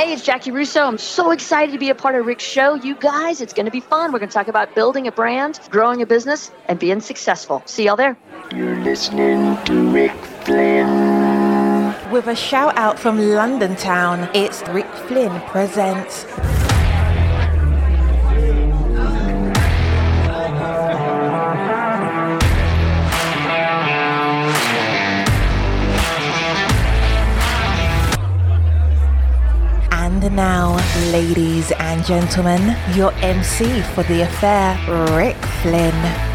Hey, it's Jaci Russo. I'm so excited to be a part of Rick's show. You guys, it's going to be fun. We're going to talk about building a brand, growing a business, and being successful. See y'all there. You're listening to Rick Flynn. With a shout out from London town, it's Rick Flynn Presents. Now, ladies and gentlemen, your MC for the affair, Rick Flynn.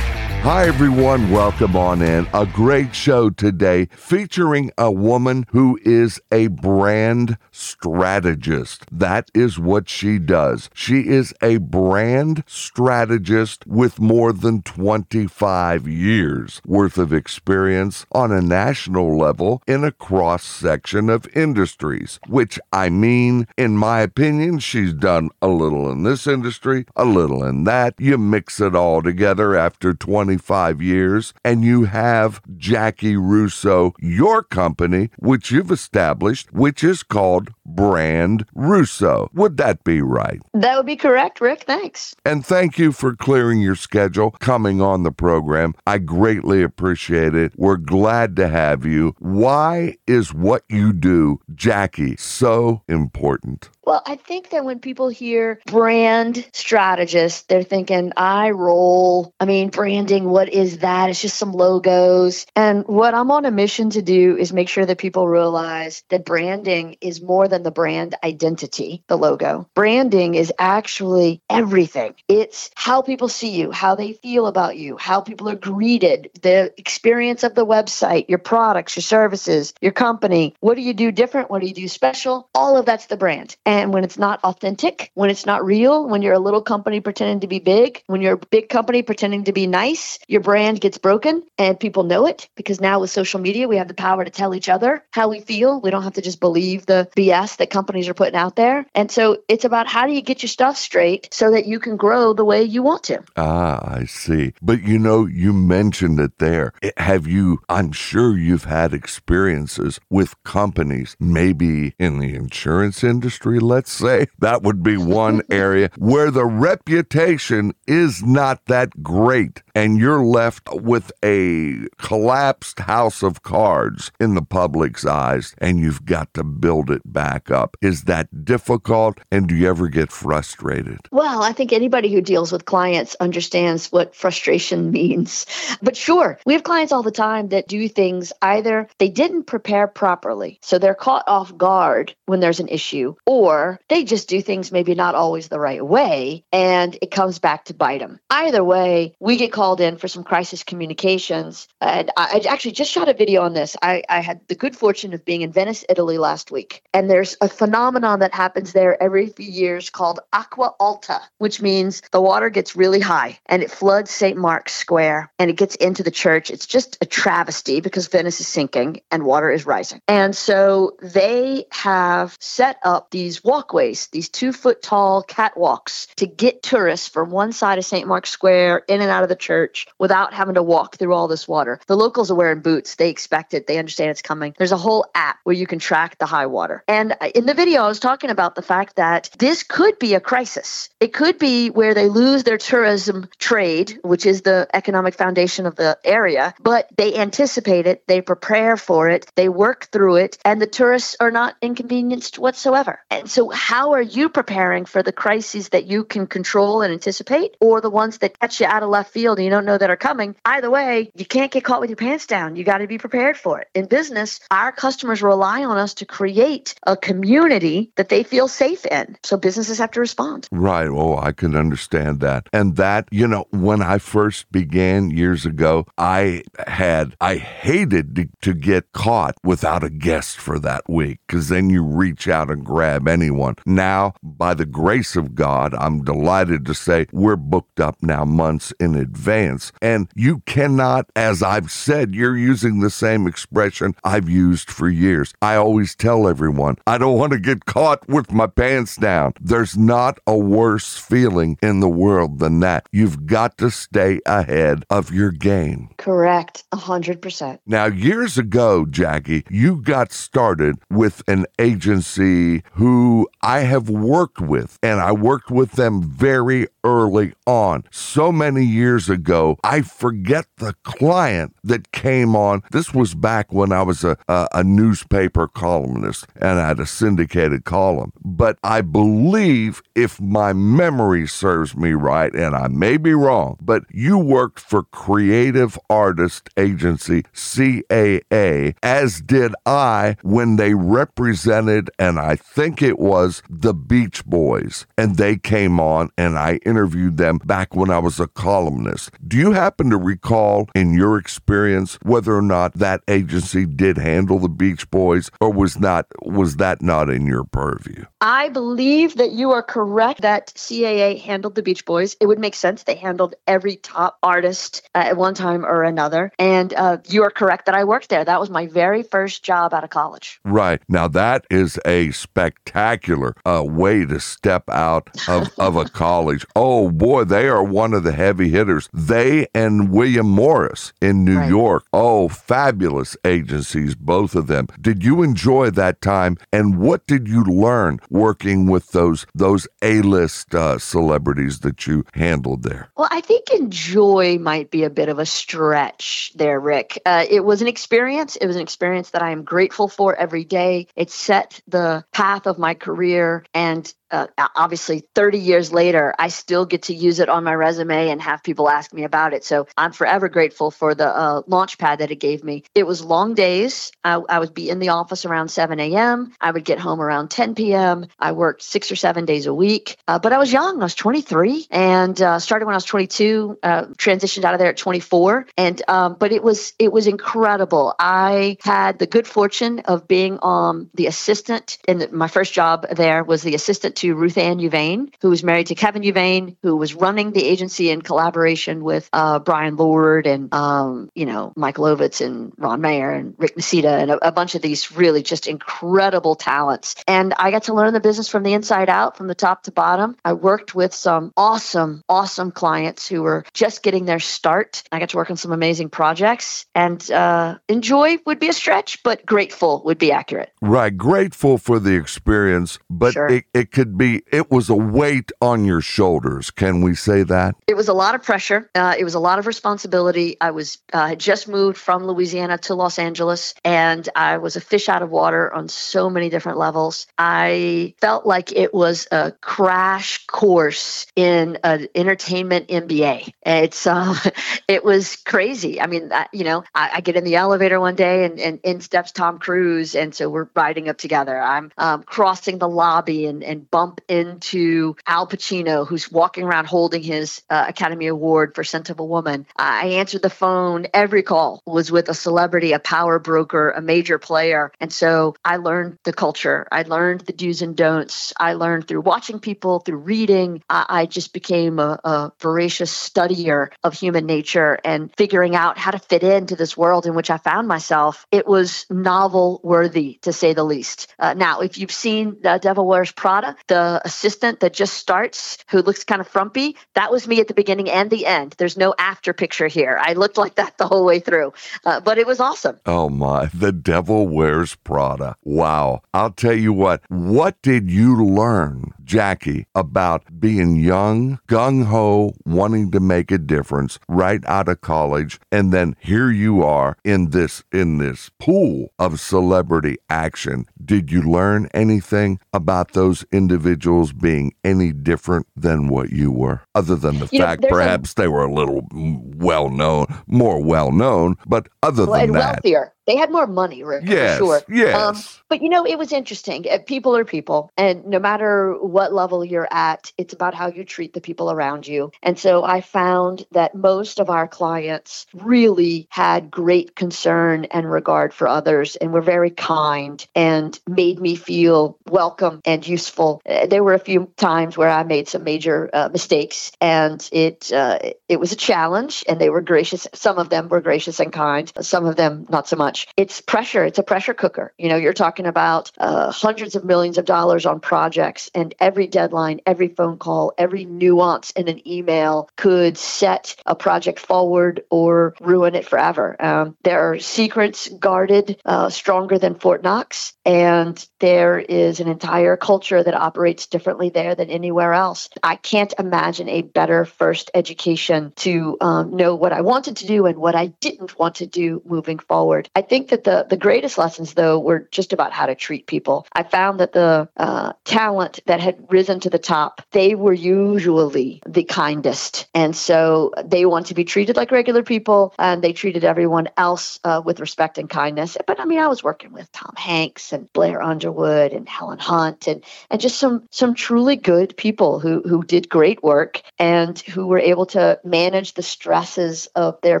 Hi, everyone. Welcome on in. A great show today featuring a woman who is a brand strategist. That is what she does. She is a brand strategist with more than 25 years worth of experience on a national level in a cross section of industries, which I mean, in my opinion, she's done a little in this industry, a little in that. You mix it all together after 20 25 years, and you have Jaci Russo, your company, which you've established, which is called Brand Russo. Would that be right? That would be correct, Rick. Thanks. And thank you for clearing your schedule, coming on the program. I greatly appreciate it. We're glad to have you. Why is what you do, Jaci, so important? Well, I think that when people hear brand strategist, they're thinking I roll. I mean, branding, what is that? It's just some logos. And what I'm on a mission to do is make sure that people realize that branding is more than the brand identity, the logo. Branding is actually everything. It's how people see you, how they feel about you, how people are greeted, the experience of the website, your products, your services, your company. What do you do different? What do you do special? All of that's the brand. And and when it's not authentic, when it's not real, when you're a little company pretending to be big, when you're a big company pretending to be nice, your brand gets broken and people know it because now with social media, we have the power to tell each other how we feel. We don't have to just believe the BS that companies are putting out there. And so it's about how do you get your stuff straight so that you can grow the way you want to. Ah, I see. But you know, you mentioned it there. Have you, I'm sure you've had experiences with companies, maybe in the insurance industry, let's say. That would be one area where the reputation is not that great. And you're left with a collapsed house of cards in the public's eyes, and you've got to build it back up. Is that difficult? And do you ever get frustrated? Well, I think anybody who deals with clients understands what frustration means. But sure, we have clients all the time that do things either they didn't prepare properly, so they're caught off guard when there's an issue, or or they just do things maybe not always the right way and it comes back to bite them. Either way, we get called in for some crisis communications. And I, I actually just shot a video on this. I, I had the good fortune of being in Venice, Italy last week. And there's a phenomenon that happens there every few years called acqua alta, which means the water gets really high and it floods St. Mark's Square and it gets into the church. It's just a travesty because Venice is sinking and water is rising. And so they have set up these walkways, these two foot tall catwalks to get tourists from one side of St. Mark's Square in and out of the church without having to walk through all this water. The locals are wearing boots. They expect it. They understand it's coming. There's a whole app where you can track the high water. And in the video, I was talking about the fact that this could be a crisis. It could be where they lose their tourism trade, which is the economic foundation of the area, but they anticipate it, they prepare for it, they work through it, and the tourists are not inconvenienced whatsoever. And so how are you preparing for the crises that you can control and anticipate, or the ones that catch you out of left field and you don't know that are coming? Either way, you can't get caught with your pants down. You got to be prepared for it. In business, our customers rely on us to create a community that they feel safe in. So, businesses have to respond. Right. Oh, I can understand that. And that, you know, when I first began years ago, I had, I hated to, to get caught without a guest for that week because then you reach out and grab anyone. Now, by the grace of God, I'm delighted to say we're booked up now months in advance. And you cannot, as I've said, you're using the same expression I've used for years. I always tell everyone, I don't want to get caught with my pants down. There's not a worse feeling in the world than that. You've got to stay ahead of your game. Correct. A hundred percent. Now, years ago, Jaci, you got started with an agency who I have worked with, and I worked with them very early on. So many years ago, I forget the client that came on. This was back when I was a, a, a newspaper columnist and I had a syndicated column. But I believe, if my memory serves me right, and I may be wrong, but you worked for Creative Artist Agency, CAA, as did I when they represented, and I think it was the Beach Boys, and they came on and I interviewed them back when I was a columnist. Do you happen to recall in your experience whether or not that agency did handle the Beach Boys or was not was that not in your purview? I believe that you are correct that CAA handled the Beach Boys. It would make sense. They handled every top artist uh, at one time or another. And uh, you are correct that I worked there. That was my very first job out of college. Right. Now, that is a spectacular uh, way to step out of, of a college. Oh, boy, they are one of the heavy hitters. They and William Morris in New Right. York. Oh, fabulous agencies, both of them. Did you enjoy that time? And what did you learn working with those those A-list uh, celebrities that you handled there? Well, I think enjoy might be a bit of a stretch there, Rick. Uh, it was an experience. It was an experience that I am grateful for every day. It set the path of my career. And uh, obviously, 30 years later, I still get to use it on my resume and have people ask me about it. So I'm forever grateful for the uh, launch pad that it gave me. It was long days. I, I would be in the office around 7 a.m., I would get home around 10 p.m. I worked six or seven days a week. Uh, but I was young. I was 23 and uh, started when I was 22. Uh, transitioned out of there at 24. And um, but it was it was incredible. I had the good fortune of being um, the assistant. And my first job there was the assistant to Ruth Ann Huvane, who was married to Kevin Huvane, who was running the agency in collaboration with uh, Bryan Lourd and um, you know Mike Ovitz and Ron Meyer and Rick Nisita and a, a bunch of these really just incredible talents. And I got to learn the business from the inside out, from the top to bottom. I worked with some awesome, awesome clients who were just getting their start. I got to work on some amazing projects, and uh, enjoy would be a stretch, but grateful would be accurate. Right. Grateful for the experience, but Sure. it, it could be, it was a weight on your shoulders. Can we say that? It was a lot of pressure. Uh, it was a lot of responsibility. I was uh, just moved from Louisiana to Los Angeles, and I was a fish out of water on so many different levels. I felt like it was a crash course in an entertainment MBA. It's uh, it was crazy. I mean, I, you know, I, I get in the elevator one day, and, and in steps Tom Cruise, and so we're riding up together. I'm um, crossing the lobby and, and bump into Al Pacino, who's walking around holding his uh, Academy Award for Scent of a Woman. I answered the phone. Every call was with a celebrity, a power broker, a major player. And so I learned the culture. I learned the do's and don'ts. I learned through watching people, through reading. I, I just became a, a voracious studier of human nature and figuring out how to fit into this world in which I found myself. It was novel worthy, to say the least. Uh, now, if you've seen uh, Devil Wears Prada, the assistant that just starts, who looks kind of frumpy, that was me at the beginning and the end. There's no after picture here. I looked like that the whole way through, uh, but it was awesome. Oh my, the devil wears Prada. Wow. I'll tell you what, what did you learn, Jaci, about being young, gung ho, wanting to make a difference right out of college, and then here you are in this in this pool of celebrity action. Did you learn anything about those individuals being any different than what you were? Other than the You know, fact a- perhaps they were a little mm, well known, more well known, but other Well, than and that. wealthier. They had more money, Rick, Yes, for sure. yes. Um, but you know, it was interesting. Uh, People are people, and no matter what level you're at, it's about how you treat the people around you. And so I found that most of our clients really had great concern and regard for others and were very kind and made me feel welcome and useful. Uh, There were a few times where I made some major uh, mistakes, and it uh, it was a challenge. And they were gracious. Some of them were gracious and kind. Some of them not so much. It's pressure. It's a pressure cooker. You know, you're talking about uh, hundreds of millions of dollars on projects, and every deadline, every phone call, every nuance in an email could set a project forward or ruin it forever. Um, there are secrets guarded uh, stronger than Fort Knox, and there is an entire culture that operates differently there than anywhere else. I can't imagine a better first education to um, know what I wanted to do and what I didn't want to do moving forward. I think that the the greatest lessons, though, were just about how to treat people. I found that the uh, talent that had risen to the top, they were usually the kindest, and so they want to be treated like regular people, and they treated everyone else uh, with respect and kindness. But I mean, I was working with Tom Hanks and Blair Underwood and Helen Hunt, and and just some some truly good people who who did great work and who were able to manage the stresses of their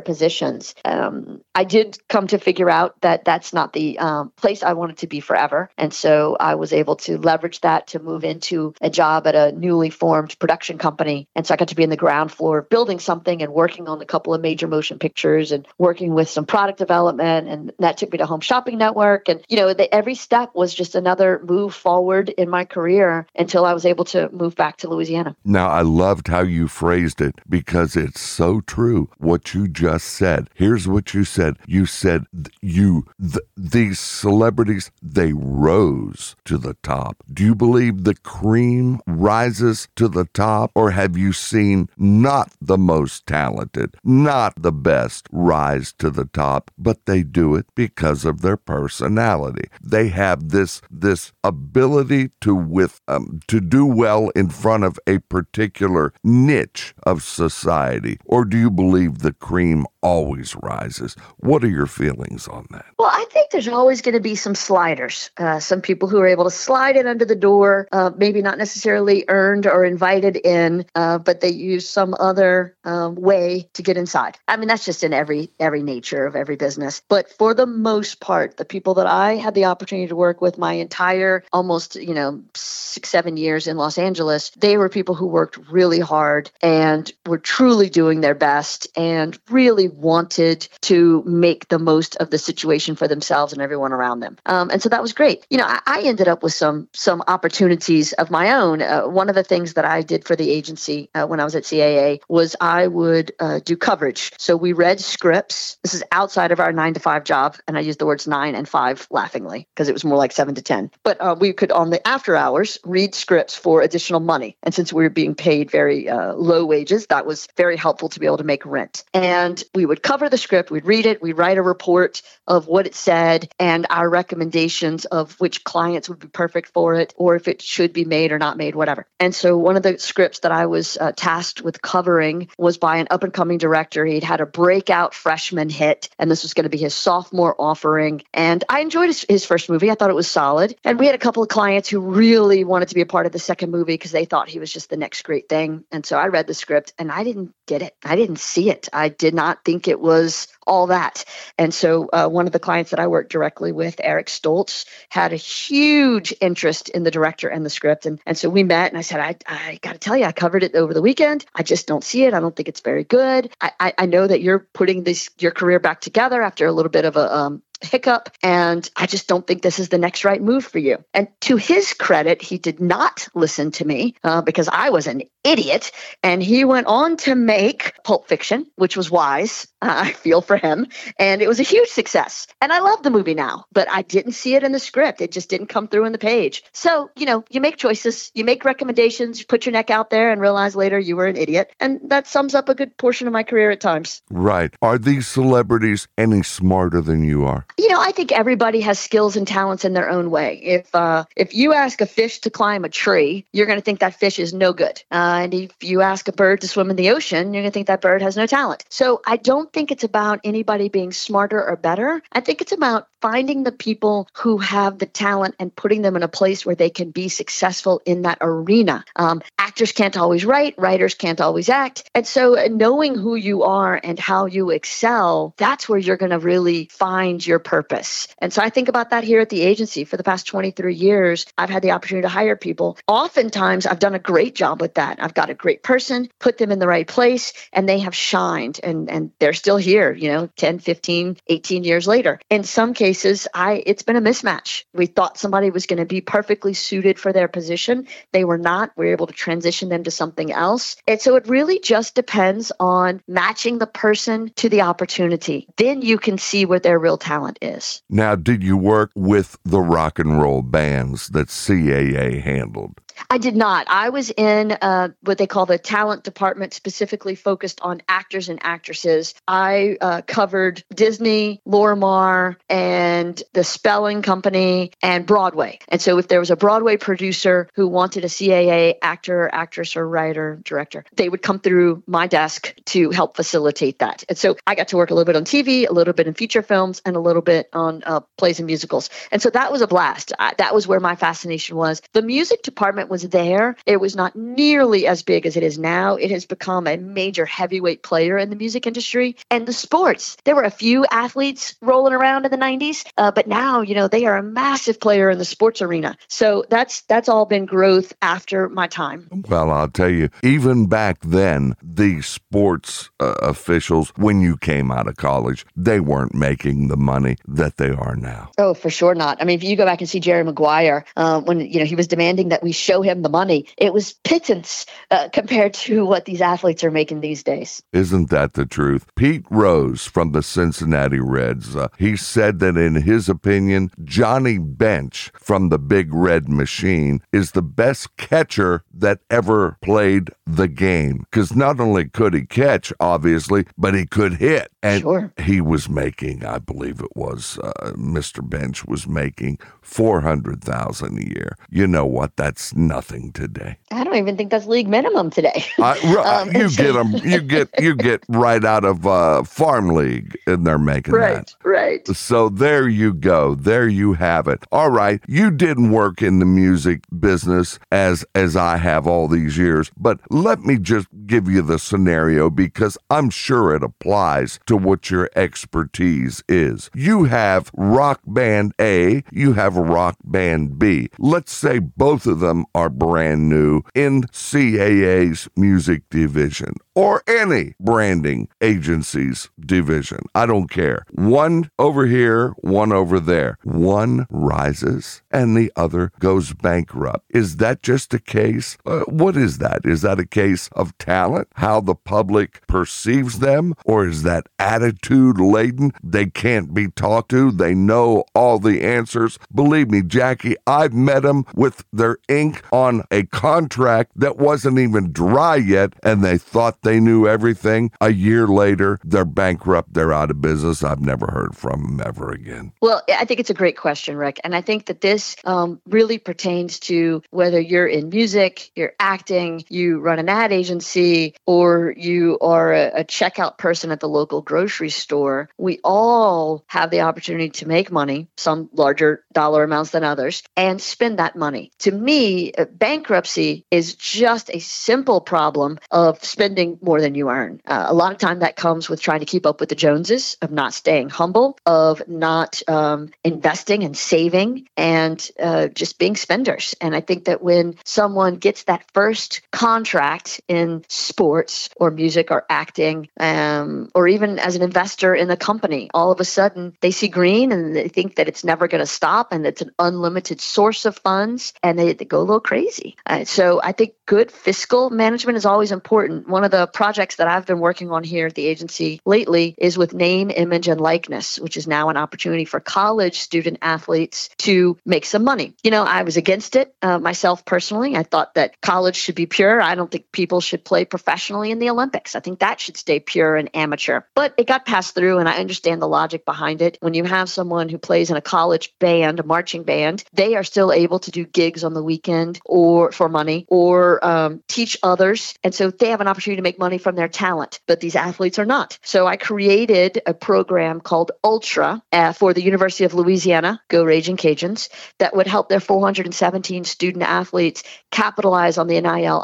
positions. Um, I did come to figure out that that's not the um, place I wanted to be forever, and so I was able to leverage that to move into a job at a newly formed production company, and so I got to be in the ground floor of building something and working on a couple of major motion pictures and working with some product development, and that took me to Home Shopping Network, and you know the, every step was just another move forward in my career until I was able to move back to Louisiana. Now, I loved how you phrased it because it's so true what you just said. Here's what you said. You said you th- these celebrities they rose to the top. Do you believe the cream rises to the top or have you seen not the most talented, not the best rise to the top, but they do it because of their personality. They have this this ability to with um, to do well in front of a particular niche of society or do you believe the cream always rises what are your feelings on that Well, I think there's always going to be some sliders, uh, some people who are able to slide it under the door, uh, maybe not necessarily earned or invited in, uh, but they use some other um, way to get inside. I mean, that's just in every every nature of every business. But for the most part, the people that I had the opportunity to work with my entire almost you know six seven years in Los Angeles, they were people who worked really hard and were truly doing their best and really wanted to make the most of the situation for themselves and everyone around them. Um, and so that was great. You know, I, I ended up with some some opportunities of my own. Uh, one of the things that I did for the agency uh, when I was at CAA was I would uh, do coverage. So we read scripts. This is outside of our nine to five job, and I use the words nine and five laughingly because it was more like seven to ten. But uh, we could on the after hours read scripts for additional money, and since we were being paid very uh, low wages, that was very helpful to be able to make rent. And we would cover the script, we'd read it, we'd write a report of what it said and our recommendations of which clients would be perfect for it or if it should be made or not made, whatever. And so one of the scripts that I was uh, tasked with covering was by an up and coming director. He'd had a breakout freshman hit, and this was going to be his sophomore offering. And I enjoyed his, his first movie. I thought it was solid. And we had a couple of clients who really wanted to be a part of the second movie because they thought he was just the next great thing. And so I read the script and I didn't get it. I didn't see it. I did not think it was all that. And so uh, one of the clients that I worked directly with, Eric Stoltz, had a huge interest in the director and the script. And, and so we met and I said, I, I got to tell you, I covered it over the weekend. I just don't see it. I don't think it's very good. I, I, I know that you're putting this your career back together after a little bit of a um, hiccup and I just don't think this is the next right move for you. And to his credit, he did not listen to me uh, because I was an idiot. And he went on to make Pulp Fiction, which was wise. Uh, I feel for him. And it was a huge success. And I love the movie now, but I didn't see it in the script. It just didn't come through in the page. So, you know, you make choices, you make recommendations, you put your neck out there and realize later you were an idiot. And that sums up a good portion of my career at times. right are these celebrities any smarter than you are You know, I think everybody has skills and talents in their own way. If uh, if you ask a fish to climb a tree, you're going to think that fish is no good. Uh, and if you ask a bird to swim in the ocean, you're going to think that bird has no talent. So I don't think it's about anybody being smarter or better. I think it's about finding the people who have the talent and putting them in a place where they can be successful in that arena. Um, actors can't always write, writers can't always act. And so uh, knowing who you are and how you excel, that's where you're going to really find your purpose. And so I think about that here at the agency. For the past 23 years, I've had the opportunity to hire people. Oftentimes, I've done a great job with that. I've got a great person, put them in the right place, and they have shined and, and they're still here, you know, 10, 15, 18 years later. In some cases, I it's been a mismatch. We thought somebody was going to be perfectly suited for their position. They were not. We are able to transition them to something else. And so it really just depends on matching the person to the opportunity. Then you can see what their real talent is. Now, did you work with the rock and roll bands that CAA handled? I did not. I was in uh, what they call the talent department, specifically focused on actors and actresses. I uh, covered Disney, Lorimar, and the Spelling Company and Broadway. And so, if there was a Broadway producer who wanted a CAA actor, actress, or writer, director, they would come through my desk to help facilitate that. And so, I got to work a little bit on TV, a little bit in feature films, and a little bit on uh, plays and musicals. And so, that was a blast. I, that was where my fascination was. The music department was there. It was not nearly as big as it is now. It has become a major heavyweight player in the music industry and the sports. There were a few athletes rolling around in the 90s, uh, but now, you know, they are a massive player in the sports arena. So that's that's all been growth after my time. Well, I'll tell you, even back then, the sports uh, officials, when you came out of college, they weren't making the money that they are now. Oh, for sure not. I mean, if you go back and see Jerry Maguire, uh, when you know he was demanding that we show show him the money. It was pittance uh, compared to what these athletes are making these days. Isn't that the truth? Pete Rose from the Cincinnati Reds, uh, he said that in his opinion, Johnny Bench from the Big Red Machine is the best catcher that ever played the game. Because not only could he catch, obviously, but he could hit. And sure. he was making, I believe it was uh, Mr. Bench was making 400,000 a year. You know what? That's nothing today. I don't even think that's league minimum today. um, you get them. You get you get right out of uh, farm league, and they're making right, that. Right. Right. So there you go. There you have it. All right. You didn't work in the music business as as I have all these years, but let me just give you the scenario because I'm sure it applies to what your expertise is. You have rock band A. You have rock band B. Let's say both of them are brand new in CAA's music division or any branding agency's division. I don't care. One over here, one over there. One rises and the other goes bankrupt. Is that just a case? Uh, what is that? Is that a case of talent? How the public perceives them? Or is that attitude laden? They can't be talked to. They know all the answers. Believe me, Jaci, I've met them with their ink on a contract that wasn't even dry yet and they thought they knew everything. A year later, they're bankrupt. They're out of business. I've never heard from them ever again. Well, I think it's a great question, Rick. And I think that this um, really pertains to whether you're in music, you're acting, you run an ad agency, or you are a, a checkout person at the local grocery store. We all have the opportunity to make money, some larger dollar amounts than others, and spend that money. To me, uh, bankruptcy is just a simple problem of spending more than you earn. Uh, a lot of time that comes with trying to keep up with the Joneses, of not staying humble, of not um, investing and saving, and uh, just being spenders. And I think that when someone gets that first contract in sports or music or acting, um, or even as an investor in a company, all of a sudden they see green and they think that it's never going to stop and it's an unlimited source of funds and they, they go a little crazy. Uh, so I think good fiscal management is always important. One of the projects that I've been working on here at the agency lately is with name, image, and likeness, which is now an opportunity for college student athletes to make some money. You know, I was against it uh, myself personally. I thought that college should be pure. I don't don't think people should play professionally in the Olympics. I think that should stay pure and amateur. But it got passed through, and I understand the logic behind it. When you have someone who plays in a college band, a marching band, they are still able to do gigs on the weekend or for money or um, teach others. And so they have an opportunity to make money from their talent, but these athletes are not. So I created a program called Ultra uh, for the University of Louisiana, Go Raging Cajuns, that would help their 417 student athletes capitalize on the NIL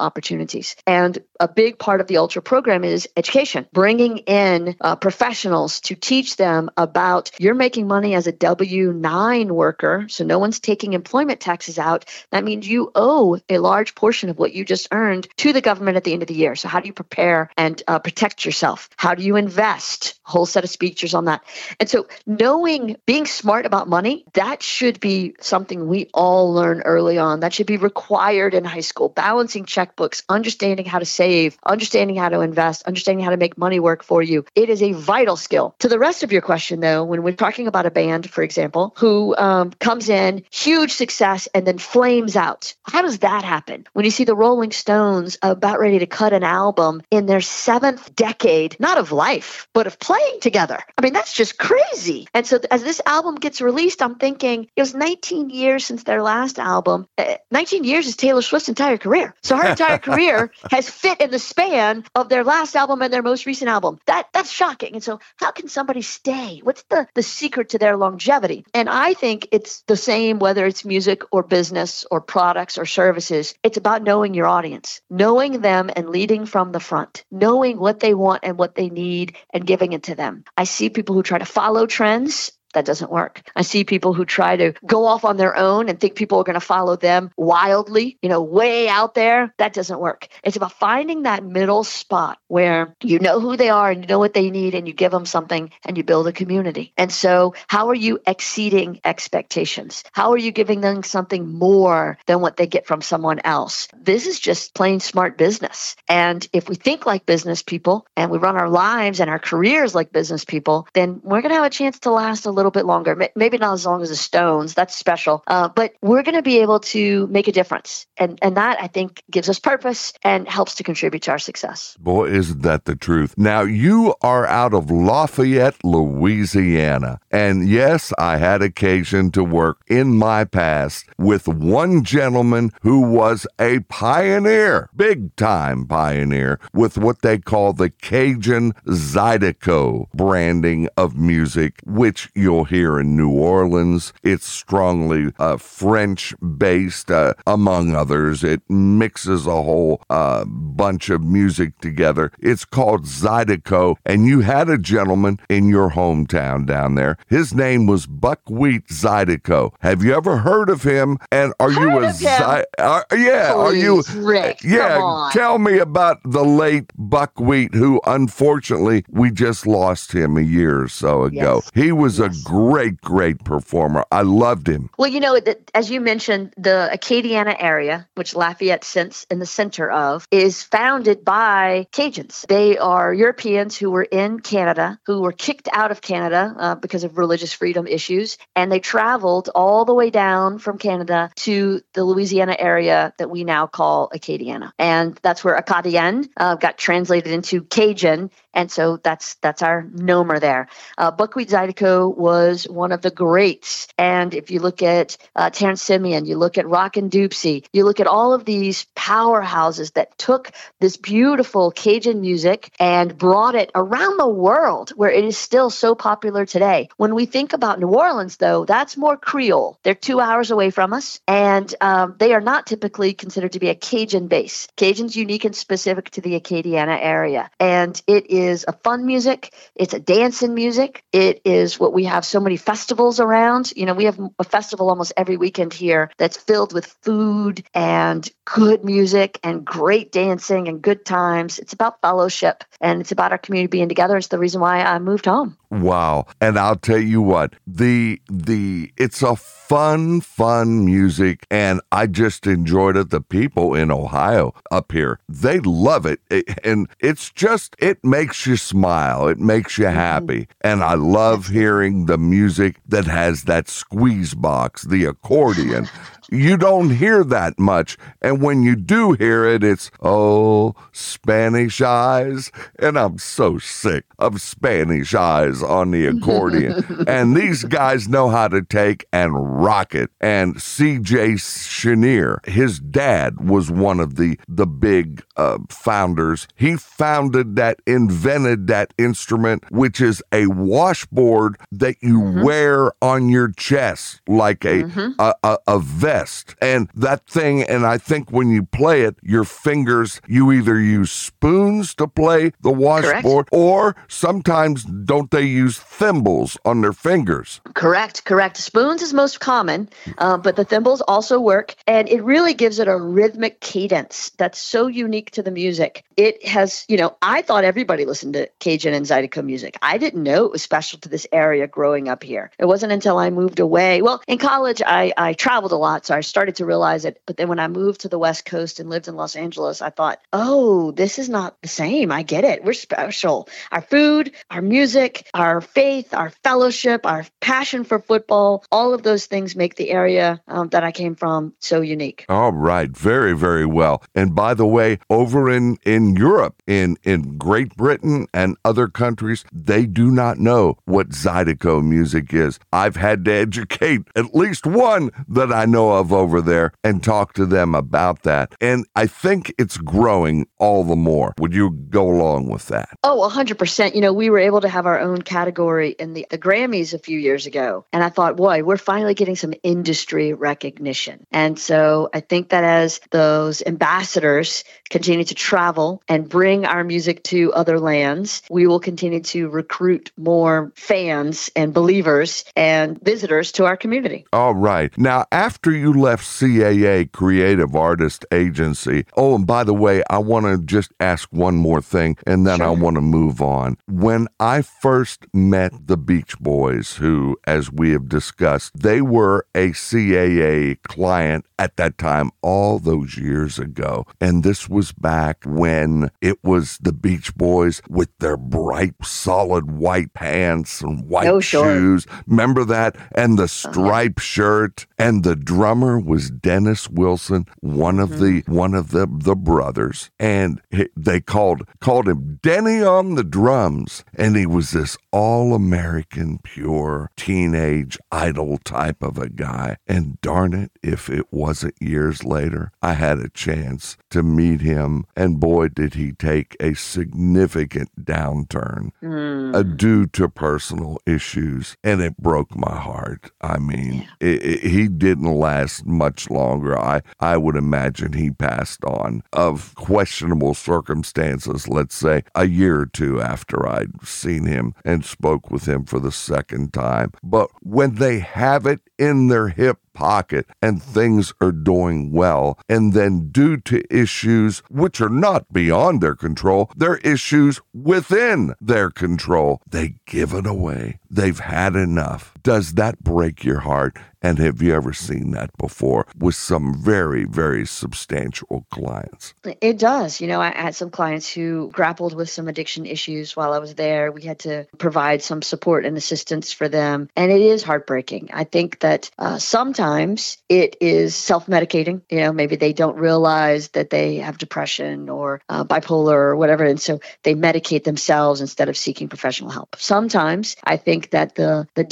opportunities. And a big part of the Ultra program is education, bringing in uh, professionals to teach them about you're making money as a W 9 worker, so no one's taking employment taxes out. That means you owe a large portion of what you just earned to the government at the end of the year. So, how do you prepare and uh, protect yourself? How do you invest? Whole set of speeches on that. And so, knowing, being smart about money, that should be something we all learn early on. That should be required in high school. Balancing checkbooks, understanding how to save, understanding how to invest, understanding how to make money work for you. It is a vital skill. To the rest of your question, though, when we're talking about a band, for example, who um, comes in, huge success, and then flames out, how does that happen? When you see the Rolling Stones about ready to cut an album in their seventh decade, not of life, but of playing together. I mean, that's just crazy. And so as this album gets released, I'm thinking it was 19 years since their last album. Uh, 19 years is Taylor Swift's entire career. So her entire career has fit in the span of their last album and their most recent album. That that's shocking. And so how can somebody stay? What's the the secret to their longevity? And I think it's the same whether it's music or business or products or services. It's about knowing your audience, knowing them and leading from the front, knowing what they want and what they need and giving it to them. I see people who try to follow trends that doesn't work. I see people who try to go off on their own and think people are going to follow them wildly, you know, way out there. That doesn't work. It's about finding that middle spot where you know who they are and you know what they need and you give them something and you build a community. And so, how are you exceeding expectations? How are you giving them something more than what they get from someone else? This is just plain smart business. And if we think like business people and we run our lives and our careers like business people, then we're going to have a chance to last a little bit longer. Maybe not as long as the Stones, that's special, uh, but we're going to be able to make a difference. And, and that, I think, gives us purpose and helps to contribute to our success. Boy, isn't that the truth? Now, you are out of Lafayette, Louisiana. And yes, I had occasion to work in my past with one gentleman who was a pioneer, big time pioneer, with what they call the Cajun Zydeco branding of music, which hear in New Orleans. It's strongly uh, French based, uh, among others. It mixes a whole uh, bunch of music together. It's called Zydeco, and you had a gentleman in your hometown down there. His name was Buckwheat Zydeco. Have you ever heard of him? And are heard you a of him. Zy- uh, yeah? Please, are you? Rick? Yeah, tell me about the late Buckwheat, who unfortunately we just lost him a year or so ago. Yes. He was Yes. a great, great performer. I loved him. Well, you know, as you mentioned, the Acadiana area, which Lafayette sits in the center of, is founded by Cajuns. They are Europeans who were in Canada, who were kicked out of Canada uh, because of religious freedom issues, and they traveled all the way down from Canada to the Louisiana area that we now call Acadiana, and that's where Acadian uh, got translated into Cajun, and so that's that's our nomer there. Uh, Buckwheat Zydeco was one of the greats. And if you look at uh, Terrance Simien, you look at Rockin' Dopsie, you look at all of these powerhouses that took this beautiful Cajun music and brought it around the world where it is still so popular today. When we think about New Orleans, though, that's more Creole. They're two hours away from us, and um, they are not typically considered to be a Cajun base. Cajun's unique and specific to the Acadiana area. And it is a fun music, it's a dancing music, it is what we have so many festivals around. You know, we have a festival almost every weekend here that's filled with food and good music and great dancing and good times. It's about fellowship and it's about our community being together. It's the reason why I moved home. Wow. And I'll tell you what, the the it's a fun, fun music and I just enjoyed it. The people in Ohio up here, they love it. It- And it's just it makes you smile. It makes you mm-hmm. happy. And I love hearing the music that has that squeeze box, the accordion. you don't hear that much. And when you do hear it, it's, oh, Spanish eyes. And I'm so sick of Spanish eyes on the accordion. and these guys know how to take and rock it. And CJ Chenier, his dad was one of the, the big uh, founders. He founded that, invented that instrument, which is a washboard that you mm-hmm. wear on your chest like a, mm-hmm. a, a, a vest. And that thing, and I think when you play it, your fingers, you either use spoons to play the washboard, or sometimes don't they use thimbles on their fingers? Correct, correct. Spoons is most common, uh, but the thimbles also work, and it really gives it a rhythmic cadence that's so unique to the music. It has, you know, I thought everybody listened to Cajun and Zydeco music. I didn't know it was special to this area growing up here. It wasn't until I moved away. Well, in college, I, I traveled a lot, so I started to realize it. But then when I moved to the West Coast and lived in Los Angeles, I thought, oh, this is not the same. I get it. We're special. Our food, our music, our faith, our fellowship, our passion for football, all of those things make the area um, that I came from so unique. All right. Very, very well. And by the way, over in, in Europe, in, in Great Britain and other countries, they do not know what Zydeco music is. I've had to educate at least one that I know of over there and talk to them about that. And I think it's growing all the more. Would you go along with that? Oh, 100%. You know, we were able to have our own category in the, the Grammys a few years ago. And I thought, boy, we're finally getting some industry recognition. And so I think that as those ambassadors continue to travel and bring our music to other lands, we will continue to recruit more fans and believers and visitors to our community. All right. Now, after you left CAA Creative Artist Agency, oh, and by the way, I want to just ask one more thing and then sure. I want to move on. When I first met the Beach Boys, who, as we have discussed, they were a CAA client at that time all those years ago. And this was back when it was the Beach Boys with their bright, solid white pants and white oh, shoes. Sure. Remember that? And the uh-huh. striped uh-huh. shirt. And the drummer was Dennis Wilson, one of mm-hmm. the one of the the brothers. And they called called him Denny on the drums. And he was this all American, pure teenage idol type of a guy. And darn it, if it wasn't years later, I had a chance to meet him. And boy, did he take a significant downturn mm. uh, due to personal issues. And it broke my heart. I mean, yeah. it, it, he didn't last much longer. I, I would imagine he passed on of questionable circumstances, let's say a year or two after I'd seen him and spoke with him for the second time. But when they have it in their hip pocket and things are doing well. And then, due to issues which are not beyond their control, they're issues within their control, they give it away. They've had enough. Does that break your heart? And have you ever seen that before with some very, very substantial clients? It does. You know, I had some clients who grappled with some addiction issues while I was there. We had to provide some support and assistance for them. And it is heartbreaking. I think that uh, sometimes it is self medicating. You know, maybe they don't realize that they have depression or uh, bipolar or whatever. And so they medicate themselves instead of seeking professional help. Sometimes I think that the, the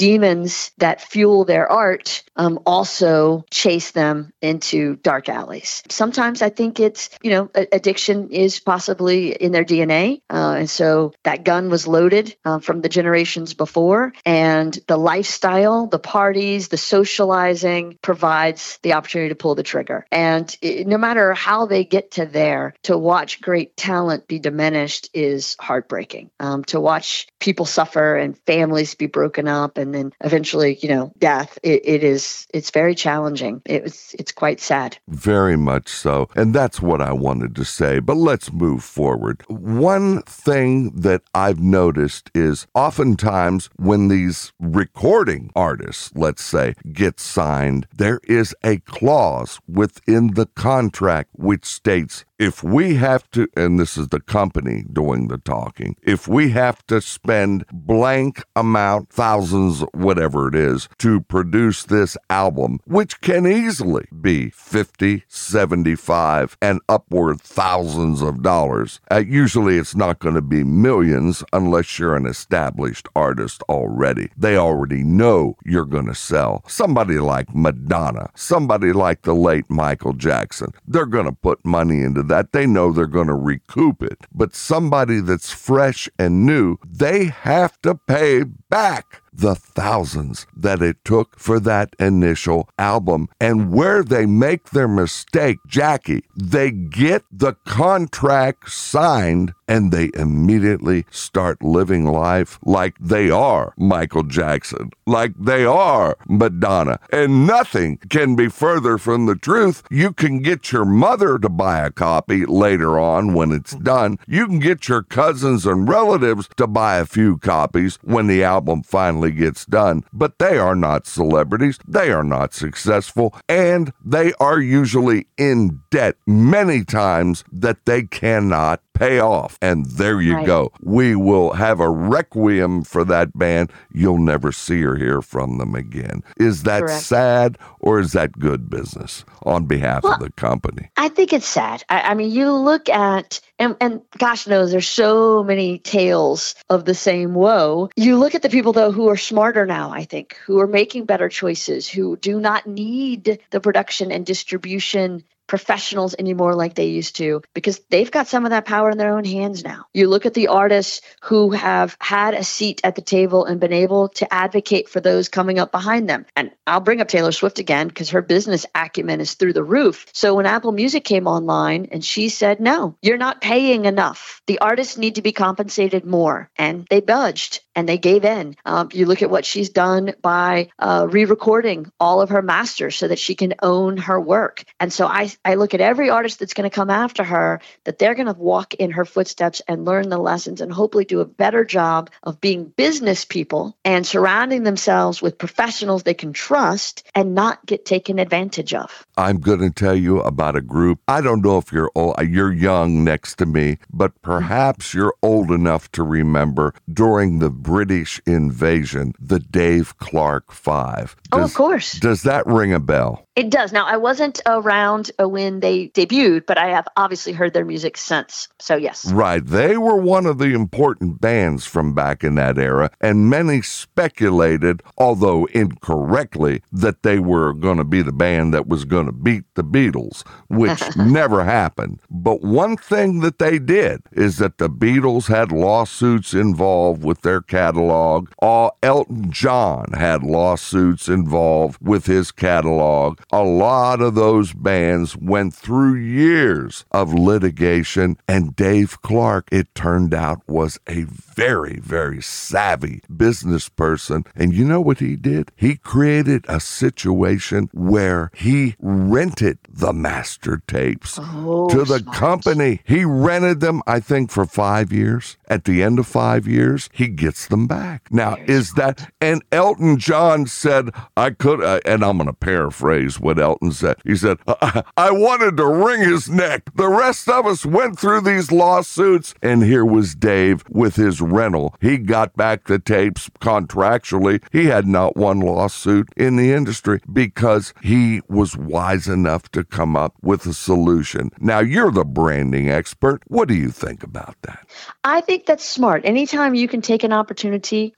demons that fuel their art um, also chase them into dark alleys. Sometimes I think it's, you know, addiction is possibly in their DNA. Uh, and so that gun was loaded uh, from the generations before. And the lifestyle, the parties, the socializing provides the opportunity to pull the trigger. And it, no matter how they get to there, to watch great talent be diminished is heartbreaking. Um, to watch people suffer and families be broken up and then eventually, you know, death, it, it is it's very challenging. It's it's quite sad. Very much so. And that's what I wanted to say. But let's move forward. One thing that I've noticed is oftentimes when these recording artists, let's say, get signed, there is a clause within the contract which states if we have to, and this is the company doing the talking, if we have to spend blank amount, thousands, whatever it is, to produce this album, which can easily be 50, 75, and upward thousands of dollars, uh, usually it's not going to be millions unless you're an established artist already. They already know you're going to sell. Somebody like Madonna, somebody like the late Michael Jackson, they're going to put money into that. They know they're going to recoup it. But somebody that's fresh and new, they have to pay back the thousands that it took for that initial album. And where they make their mistake, Jaci, they get the contract signed and they immediately start living life like they are Michael Jackson, like they are Madonna. And nothing can be further from the truth. You can get your mother to buy a copy later on when it's done. You can get your cousins and relatives to buy a few copies when the album finally gets done. But they are not celebrities, they are not successful, and they are usually in debt many times that they cannot pay off. And there you Right. go. We will have a requiem for that band. You'll never see or hear from them again. Is that Correct. sad or is that good business on behalf Well, of the company? I think it's sad. I, I mean, you look at and, and gosh knows there's so many tales of the same woe. You look at the people though who are smarter now, I think, who are making better choices, who do not need the production and distribution professionals anymore like they used to because they've got some of that power in their own hands now. You look at the artists who have had a seat at the table and been able to advocate for those coming up behind them. And I'll bring up Taylor Swift again because her business acumen is through the roof. So when Apple Music came online and she said, no, you're not paying enough. The artists need to be compensated more. And they budged and they gave in. Um, you look at what she's done by uh, re recording all of her masters so that she can own her work. And so I, I look at every artist that's going to come after her that they're going to walk in her footsteps and learn the lessons and hopefully do a better job of being business people and surrounding themselves with professionals they can trust and not get taken advantage of. I'm going to tell you about a group. I don't know if you're old, you're young next to me, but perhaps you're old enough to remember during the British invasion, the Dave Clark Five. Oh, of course. Does that ring a bell? It does. Now, I wasn't around uh, when they debuted, but I have obviously heard their music since. So, yes. Right. They were one of the important bands from back in that era, and many speculated, although incorrectly, that they were going to be the band that was going to beat the Beatles, which never happened. But one thing that they did is that the Beatles had lawsuits involved with their catalog. All Elton John had lawsuits involved with his catalog. A lot of those bands went through years of litigation, and Dave Clark, it turned out, was a very, very savvy business person. And you know what he did? He created a situation where he rented the master tapes Oh, to the smart. company. He rented them, I think, for five years. At the end of five years, he gets them back. Now, is that, and Elton John said, I could, uh, and I'm going to paraphrase what Elton said. He said, I, I wanted to wring his neck. The rest of us went through these lawsuits, and here was Dave with his rental. He got back the tapes contractually. He had not one lawsuit in the industry because he was wise enough to come up with a solution. Now, you're the branding expert. What do you think about that? I think that's smart. Anytime you can take an opportunity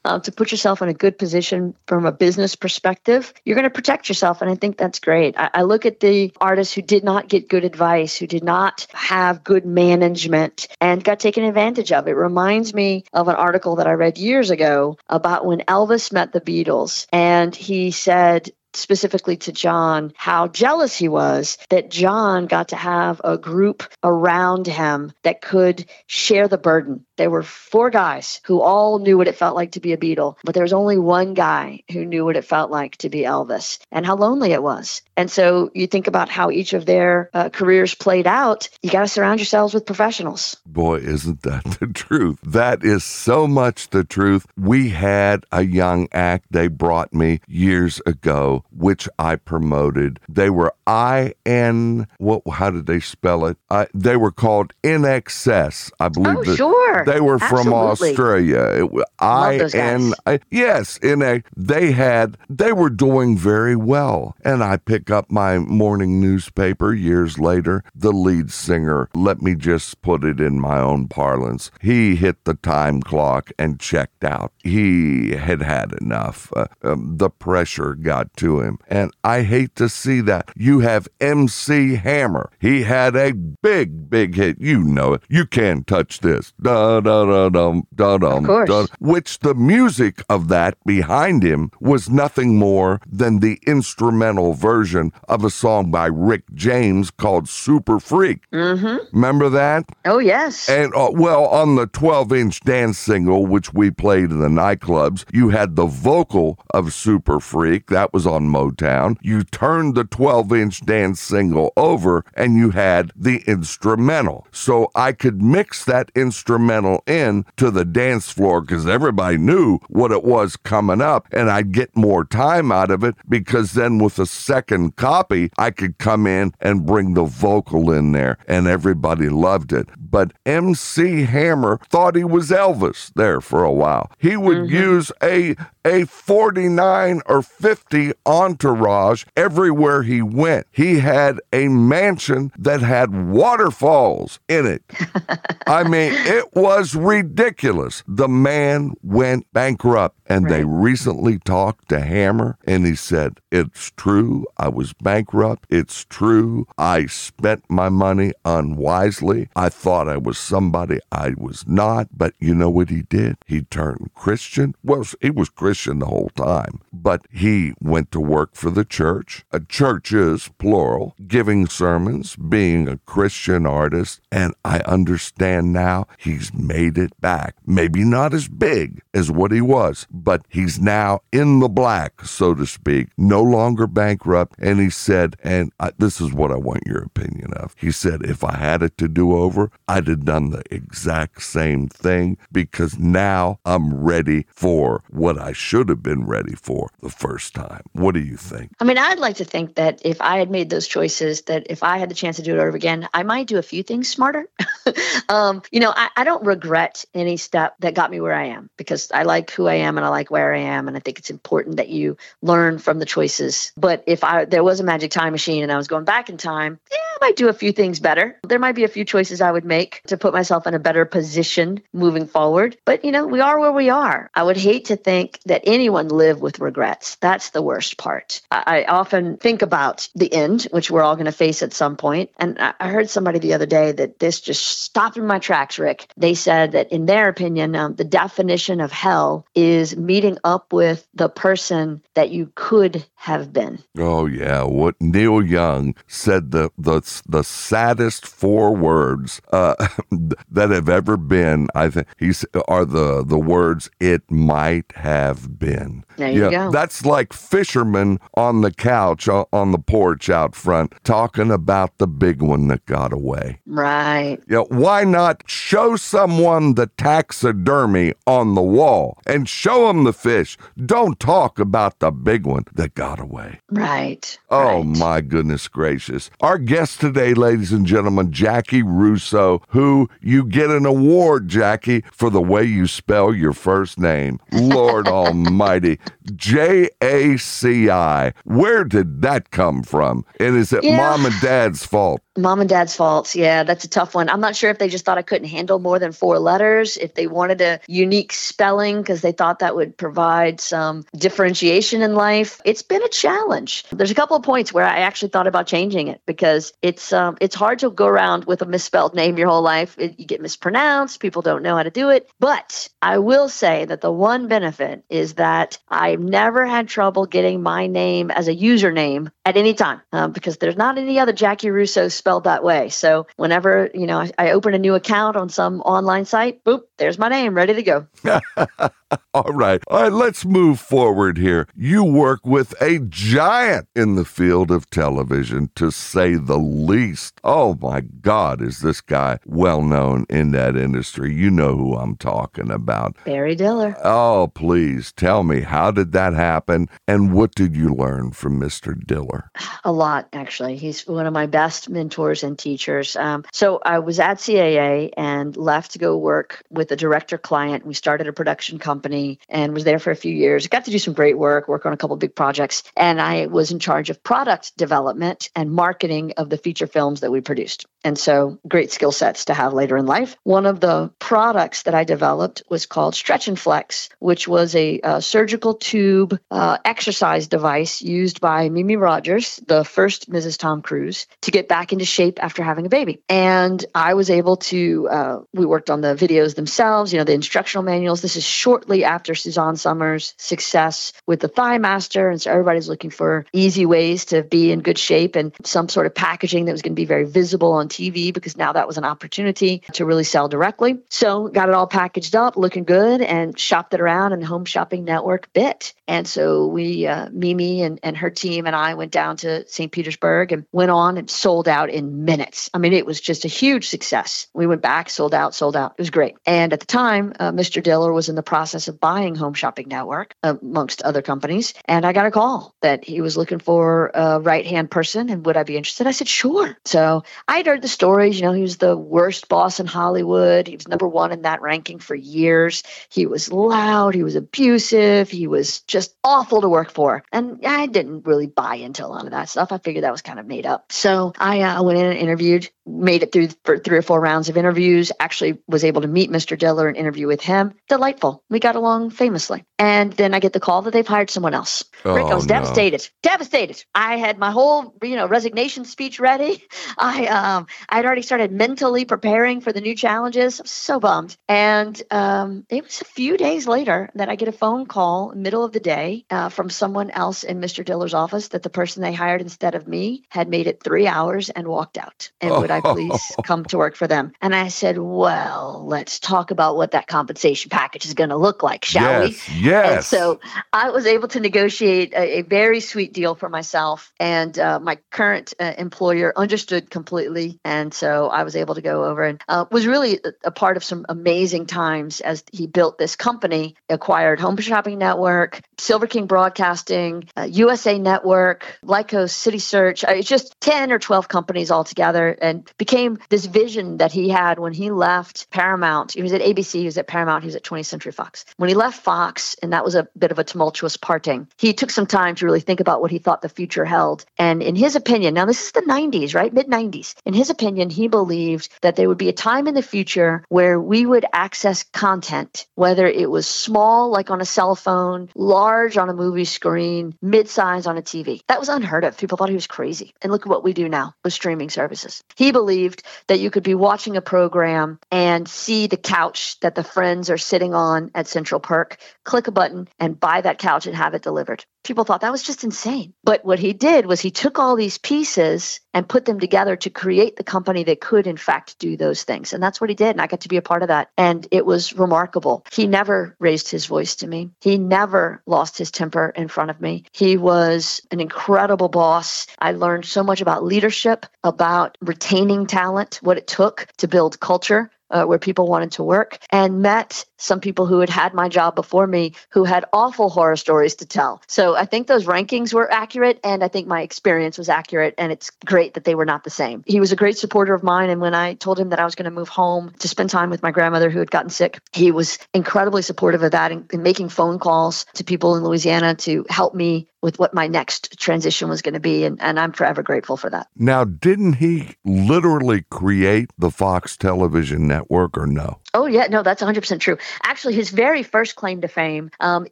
uh, to put yourself in a good position from a business perspective, you're going to protect yourself. And I think that's great. I, I look at the artists who did not get good advice, who did not have good management, and got taken advantage of. It reminds me of an article that I read years ago about when Elvis met the Beatles. And he said, specifically to John how jealous he was that John got to have a group around him that could share the burden. There were four guys who all knew what it felt like to be a Beatle, but there was only one guy who knew what it felt like to be Elvis and how lonely it was. And so you think about how each of their uh, careers played out, you got to surround yourselves with professionals. Boy, isn't that the truth? That is so much the truth. We had a young act they brought me years ago which I promoted. They were I N. What? How did they spell it? Uh, they were called INXS. I believe. Oh, that sure. They were from Absolutely. Australia. It, wa- I those guys. Yes, in a. They had. They were doing very well, and I pick up my morning newspaper years later. The lead singer. Let me just put it in my own parlance. He hit the time clock and checked out. He had had enough. Uh, um, the pressure got to him, and I hate to see that. You have MC Hammer. He had a big, big hit. You know it. You can't touch this. Da da da dum da dum. Of course. da- which the music of that behind him was nothing more than the instrumental version of a song by Rick James called Super Freak. Mm-hmm. Remember that? Oh, yes. And uh, well, on the 12 inch dance single, which we played in the nightclubs, you had the vocal of Super Freak. That was on Motown. You turned the 12 inch dance single over and you had the instrumental. So I could mix that instrumental in to the dance floor because everybody knew what it was coming up and I'd get more time out of it because then with a second copy, I could come in and bring the vocal in there and everybody loved it. But MC Hammer thought he was Elvis there for a while. He would mm-hmm. use a a 49 or 50 entourage everywhere he went. He had a mansion that had waterfalls in it. I mean, it was ridiculous. The man went bankrupt, and they recently talked to Hammer, and he said, It's true. I was bankrupt. It's true. I spent my money unwisely. I thought I was somebody I was not. But you know what he did? He turned Christian. Well, he was Christian the whole time, but he went to work for the church. A church is plural, giving sermons, being a Christian artist. And I understand now he's made it back. Maybe not as big as what he was, but he's now in the black, so to speak, no longer bankrupt. And he said, and I, this is what I want your opinion of. He said, if I had it to do over, I'd have done the exact same thing because now I'm ready for what I should have been ready for the first time. What do you think? I mean, I'd like to think that if I had made those choices, that if I had the chance to do it over again, I might do a few things smarter. um, you know, I, I don't regret any step that got me where I am because I like who I am and I like where I am, and I think it's important that you learn from the choices. But if I there was a magic time machine and I was going back in time, yeah, I might do a few things better. There might be a few choices I would make to put myself in a better position moving forward. But you know, we are where we are. I would hate to think that anyone live with regrets. That's the worst part. I, often think about the end, which we're all going to face at some point. And I, I heard somebody the other day that this just stopped in my tracks, Rick. They said that in their opinion, um, the definition of hell is meeting up with the person that you could have been. Oh yeah, what Neil Young said the the the saddest four words uh, that have ever been. I think he's are the the words "it might have been." There you go. That's like fishermen on the couch o- on the porch out front talking about the big one that got away. Right. Yeah, why not show someone the taxidermy on the wall and show them the fish? Don't talk about the big one that got away. Right. Oh right. my goodness gracious. Our guest today, ladies and gentlemen, Jaci Russo, who you get an award, Jaci, for the way you spell your first name. Lord Almighty. J A C I. Where did that come from? And is it Yeah. mom and dad's fault? Mom and dad's faults. Yeah, that's a tough one. I'm not sure if they just thought I couldn't handle more than four letters, if they wanted a unique spelling because they thought that would provide some differentiation in life. It's been a challenge. There's a couple of points where I actually thought about changing it because it's um, it's hard to go around with a misspelled name your whole life. It, you get mispronounced. People don't know how to do it. But I will say that the one benefit is that I've never had trouble getting my name as a username at any time um, because there's not any other Jaci Russo spelled that way. So whenever you know I, I open a new account on some online site, boop, there's my name, ready to go. All right. All right, let's move forward here. You work with a giant in the field of television, to say the least. Oh my God, is this guy well known in that industry? You know who I'm talking about. Barry Diller. Oh, please tell me, how did that happen? And what did you learn from Mr. Diller? A lot, actually. He's one of my best mentors and teachers. Um, so I was at CAA and left to go work with a director client. We started a production company and was there for a few years. Got to do some great work, work on a couple big projects. And I was in charge of product development and marketing of the feature films that we produced. And so, great skill sets to have later in life. One of the products that I developed was called Stretch and Flex, which was a, a surgical tube uh, exercise device used by Mimi Rogers, the first Mrs. Tom Cruise, to get back into shape after having a baby. And I was able to, uh, we worked on the videos themselves, you know, the instructional manuals. This is shortly after Suzanne Somers' success with the Thigh Master. And so, everybody's looking for easy ways to be in good shape and some sort of packaging that was going to be very visible on TV because now that was an opportunity to really sell directly. So got it all packaged up, looking good, and shopped it around, and the Home Shopping Network bit. And so we, uh, Mimi and, and her team and I went down to St. Petersburg and went on and sold out in minutes. I mean, it was just a huge success. We went back, sold out, sold out. It was great. And at the time, uh, Mr. Diller was in the process of buying Home Shopping Network, amongst other companies. And I got a call that he was looking for a right hand person and would I be interested? I said, sure. So I'd heard the stories. You know, he was the worst boss in Hollywood. He was number one in that ranking for years. He was loud. He was abusive. He was just awful to work for. And I didn't really buy into a lot of that stuff. I figured that was kind of made up. So I uh, went in and interviewed, made it through for three or four rounds of interviews, actually was able to meet Mr. Diller and interview with him. Delightful. We got along famously. And then I get the call that they've hired someone else. Rick, I Oh, was no. devastated. Devastated. I had my whole, you know, resignation speech ready. I um I'd already started mentally preparing for the new challenges. I was so bummed. And um, it was a few days later that I get a phone call, middle of the day, uh, from someone else in Mr. Diller's office that the person they hired instead of me had made it three hours and walked out. And would I please come to work for them? And I said, well, let's talk about what that compensation package is going to look like, shall we? Yes. And so I was able to negotiate a, a very sweet deal for myself, and uh, my current uh, employer understood completely. And so I was able to go over and uh, was really a, a part of some amazing times as he built this company, acquired Home Shopping Network, Silver King Broadcasting, uh, USA Network, Lycos City Search. Uh, It's just 10 or 12 companies altogether and became this vision that he had when he left Paramount. He was at ABC, he was at Paramount, he was at 20th Century Fox. When he left Fox, and that was a bit of a tumultuous parting, he took some time to really think about what he thought the future held. And in his opinion, now this is the 90s, right? Mid 90s. In his opinion, he believed that there would be a time in the future where we would access content, whether it was small, like on a cell phone, large on a movie screen, mid size on a TV. That was unheard of. People thought he was crazy. And look at what we do now with streaming services. He believed that you could be watching a program and see the couch that the friends are sitting on at Central Perk, click a button and buy that couch and have it delivered. People thought that was just insane. But what he did was he took all these pieces and put them together to create the company that could, in fact, do those things. And that's what he did. And I got to be a part of that. And it was remarkable. He never raised his voice to me, he never lost his temper in front of me. He was an incredible boss. I learned so much about leadership, about retaining talent, what it took to build culture uh, where people wanted to work and met some people who had had my job before me who had awful horror stories to tell. So I think those rankings were accurate and I think my experience was accurate and it's great that they were not the same. He was a great supporter of mine and when I told him that I was going to move home to spend time with my grandmother who had gotten sick, he was incredibly supportive of that and, and making phone calls to people in Louisiana to help me with what my next transition was going to be and, and I'm forever grateful for that. now, didn't he literally create the Fox television network or no? Oh, yeah, no, that's 100% true. Actually, his very first claim to fame um,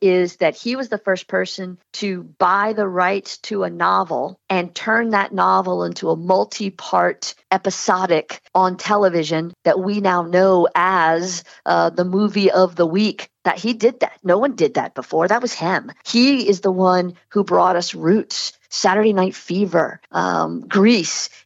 is that he was the first person to buy the rights to a novel and turn that novel into a multi part episodic on television that we now know as uh, the movie of the week. That he did that. No one did that before. That was him. He is the one who brought us Roots Saturday Night Fever, um.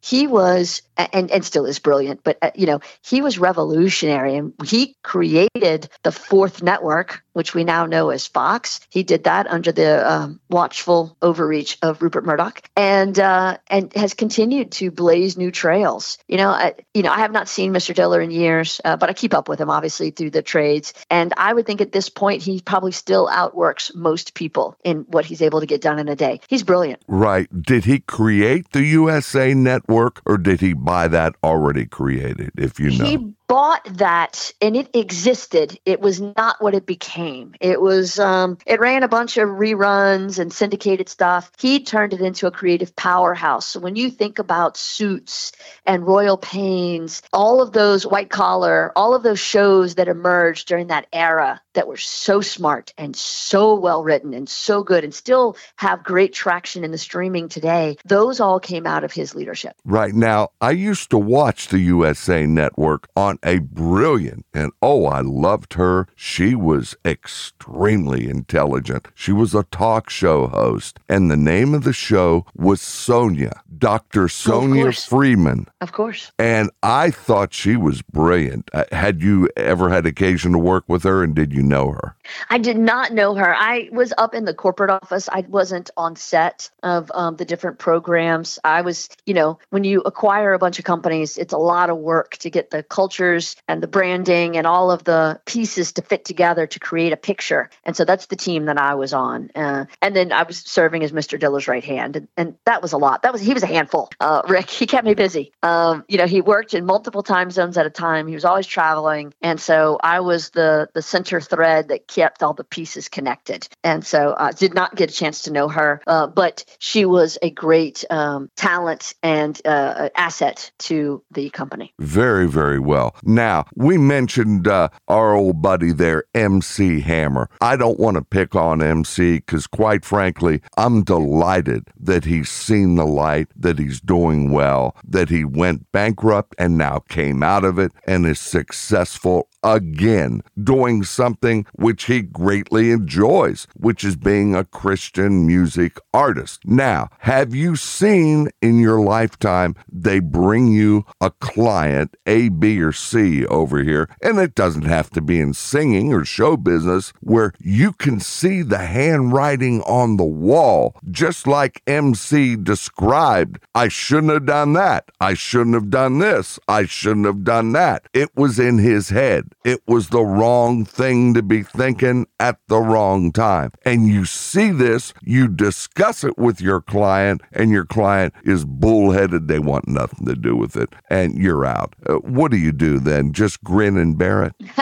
He was and and still is brilliant, but uh, you know he was revolutionary, and he created the fourth network, which we now know as Fox. He did that under the um, watchful overreach of Rupert Murdoch, and uh, and has continued to blaze new trails. You know, I, you know, I have not seen Mr. Diller in years, uh, but I keep up with him obviously through the trades, and I would think at this point he probably still outworks most people in what he's able to get done in a day. He's brilliant. Right? Did he create the USA Network, or did he buy that already created? If you know. He bought that and it existed. It was not what it became. It was um, it ran a bunch of reruns and syndicated stuff. He turned it into a creative powerhouse. So when you think about suits and royal pains all of those white collar all of those shows that emerged during that era that were so smart and so well written and so good and still have great traction in the streaming today those all came out of his leadership. Right. Now i used to watch the usa network on a brilliant, and oh, I loved her. She was extremely intelligent. She was a talk show host, and the name of the show was Sonya, Dr. Sonya Friedman. Of course. And I thought she was brilliant. Uh, had you ever had occasion to work with her, and did you know her? I did not know her. I was up in the corporate office. I wasn't on set of um, the different programs. I was, you know, when you acquire a bunch of companies, it's a lot of work to get the cultures and the branding and all of the pieces to fit together to create a picture. And so that's the team that I was on. Uh, and then I was serving as Mr. Diller's right hand, and, and that was a lot. That was he was a handful. Uh, Rick, he kept me busy. Um, you know, he worked in multiple time zones at a time. He was always traveling, and so I was the the center thread that kept all the pieces connected. And so I did not get a chance to know her, uh, but she was a great um, talent and uh, asset to the company. Very, very well. Now, we mentioned uh, our old buddy there, MC Hammer. I don't want to pick on MC because, quite frankly, I'm delighted that he's seen the light, that he's doing well, that he went bankrupt and now came out of it and is successful again, doing something which he greatly enjoys, which is being a Christian music artist. Now, have you seen in your lifetime they bring you a client, A, B, or C over here, and it doesn't have to be in singing or show business, where you can see the handwriting on the wall, just like MC described. I shouldn't have done that. I shouldn't have done this. I shouldn't have done that. It was in his head. It was the wrong thing to be thinking at the wrong time. And you see this, you discuss it with your client, and your client is bullheaded. They want nothing to do with it, and you're out. Uh, what do you do then? Just grin and bear it?